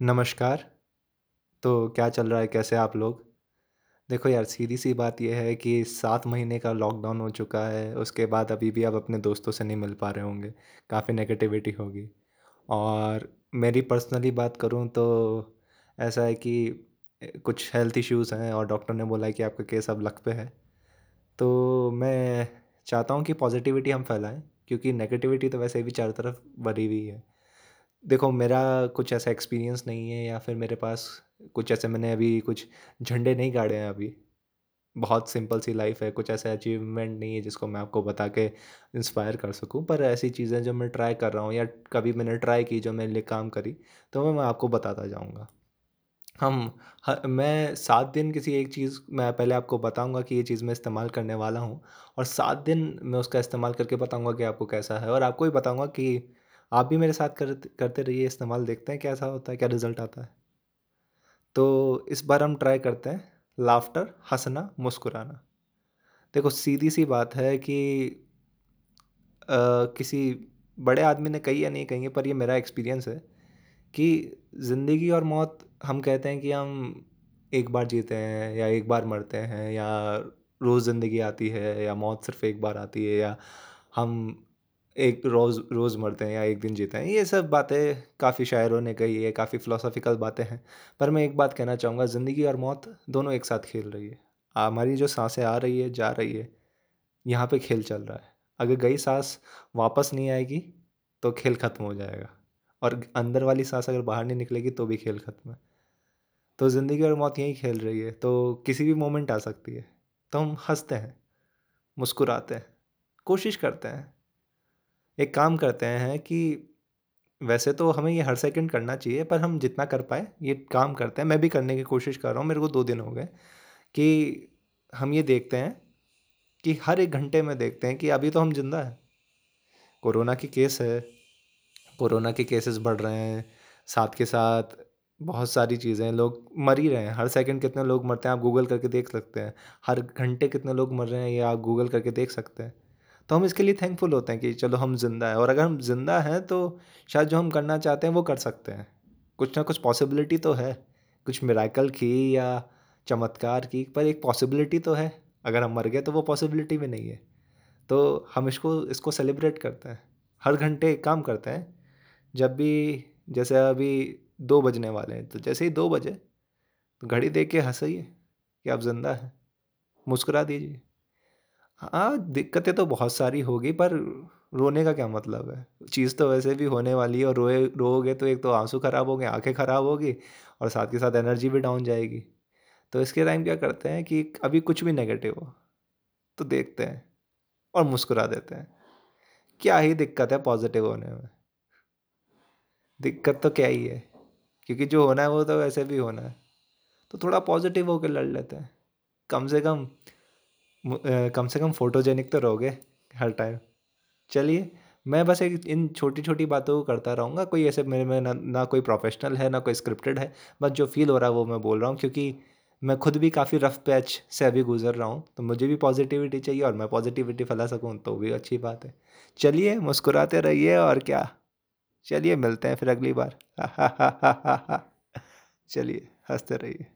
नमस्कार। तो क्या चल रहा है? कैसे आप लोग? देखो यार सीधी-सी बात ये है कि 7 महीने का लॉकडाउन हो चुका है, उसके बाद अभी भी आप अपने दोस्तों से नहीं मिल पा रहे होंगे, काफ़ी नेगेटिविटी होगी। और मेरी पर्सनली बात करूँ तो ऐसा है कि कुछ हेल्थ इश्यूज़ हैं और डॉक्टर ने बोला है कि आपका केस अब लक पे है। तो मैं चाहता हूँ कि पॉज़िटिविटी हम फैलाएँ क्योंकि नेगेटिविटी तो वैसे भी चारों तरफ़ भरी हुई है। देखो मेरा कुछ ऐसा एक्सपीरियंस नहीं है या फिर मेरे पास कुछ ऐसे मैंने अभी कुछ झंडे नहीं गाड़े हैं अभी। बहुत सिंपल सी लाइफ़ है, कुछ ऐसा अचीवमेंट नहीं है जिसको मैं आपको बता के इंस्पायर कर सकूँ। पर ऐसी चीज़ें जो मैं ट्राई कर रहा हूँ या कभी मैंने ट्राई की जो मेरे लिए काम करी, तो मैं, मैं आपको बताता जाऊँगा। हम ह मैं सात दिन किसी एक चीज़ मैं पहले आपको बताऊँगा कि ये चीज़ मैं इस्तेमाल करने वाला हूँ और सात दिन मैं उसका इस्तेमाल करके बताऊँगा कि आपको कैसा है और आपको भी बताऊँगा कि आप भी मेरे साथ करत करते रहिए इस्तेमाल देखते हैं कैसा होता है, क्या रिज़ल्ट आता है। तो इस बार हम ट्राई करते हैं लाफ्टर हंसना मुस्कुराना। देखो सीधी-सी बात है कि अ, किसी बड़े आदमी ने कही या नहीं कही है पर ये मेरा एक्सपीरियंस है कि ज़िंदगी और मौत हम कहते हैं कि हम एक बार जीते हैं या एक बार मरते हैं या रोज़ ज़िंदगी आती है या मौत सिर्फ़ एक बार आती है या हम एक रोज़ रोज़ मरते हैं या एक दिन जीते हैं। ये सब बातें काफ़ी शायरों ने कही है, काफ़ी फिलॉसॉफ़िकल बातें हैं। पर मैं एक बात कहना चाहूँगा ज़िंदगी और मौत दोनों एक साथ खेल रही है। हमारी जो साँसें आ रही है, जा रही है, यहाँ पे खेल चल रहा है। अगर गई सांस वापस नहीं आएगी, तो खेल ख़त्म हो जाएगा और अंदर वाली सांस अगर बाहर नहीं निकलेगी तो भी खेल ख़त्म है। तो ज़िंदगी और मौत यहीं खेल रही है, तो किसी भी मोमेंट आ सकती है। तो हम हँसते हैं, मुस्कुराते हैं, कोशिश करते हैं। एक काम करते हैं कि वैसे तो हमें ये हर सेकंड करना चाहिए, पर हम जितना कर पाए ये काम करते हैं। मैं भी करने की कोशिश कर रहा हूँ, मेरे को दो दिन हो गए कि हम ये देखते हैं कि हर एक घंटे में देखते हैं कि अभी तो हम ज़िंदा हैं। कोरोना की केस है, कोरोना के केसेस बढ़ रहे हैं, साथ के साथ बहुत सारी चीज़ें लोग मर ही रहे हैं। हर सेकंड कितने लोग मरते हैं आप गूगल करके देख सकते हैं। हर घंटे कितने लोग मर रहे हैं ये आप गूगल करके देख सकते हैं। तो हम इसके लिए थैंकफुल होते हैं कि चलो हम ज़िंदा हैं और अगर हम ज़िंदा हैं तो शायद जो हम करना चाहते हैं वो कर सकते हैं। कुछ ना कुछ पॉसिबिलिटी तो है, कुछ मिरेकल की या चमत्कार की, पर एक पॉसिबिलिटी तो है। अगर हम मर गए तो वो पॉसिबिलिटी भी नहीं है। तो हम इसको इसको सेलिब्रेट करते हैं। हर घंटे एक काम करते हैं, जब भी जैसे अभी दो बजने वाले हैं, तो जैसे ही दो बजे, तो घड़ी देख के हँसिए कि आप ज़िंदा हैं, मुस्कुरा दीजिए। हाँ, दिक्कतें तो बहुत सारी होगी पर रोने का क्या मतलब है? चीज़ तो वैसे भी होने वाली है और रोए रोओगे तो एक तो आँसू खराब होंगे, आँखें खराब होगी और साथ के साथ एनर्जी भी डाउन जाएगी। तो इसके टाइम क्या करते हैं कि अभी कुछ भी नेगेटिव हो, तो देखते हैं और मुस्कुरा देते हैं। क्या ही दिक्कत है पॉज़िटिव होने में? दिक्कत तो क्या ही है? क्योंकि जो होना है वो तो वैसे भी होना है। तो थोड़ा पॉज़िटिव होके लड़ लेते हैं। कम से कम कम से कम फ़ोटोजेनिक तो रहोगे हर टाइम। चलिए, मैं बस एक इन छोटी-छोटी बातों को करता रहूँगा। कोई ऐसे मेरे में ना ना कोई प्रोफ़ेशनल है, ना कोई स्क्रिप्टेड है। बस जो फ़ील हो रहा है वो मैं बोल रहा हूँ क्योंकि मैं खुद भी काफ़ी रफ़ पैच से अभी गुज़र रहा हूँ। तो मुझे भी पॉज़िटिविटी चाहिए और मैं पॉज़िटिविटी फैला सकूँ तो भी अच्छी बात है। चलिए मुस्कुराते रहिए और क्या। चलिए मिलते हैं फिर अगली बार। चलिए हँसते रहिए।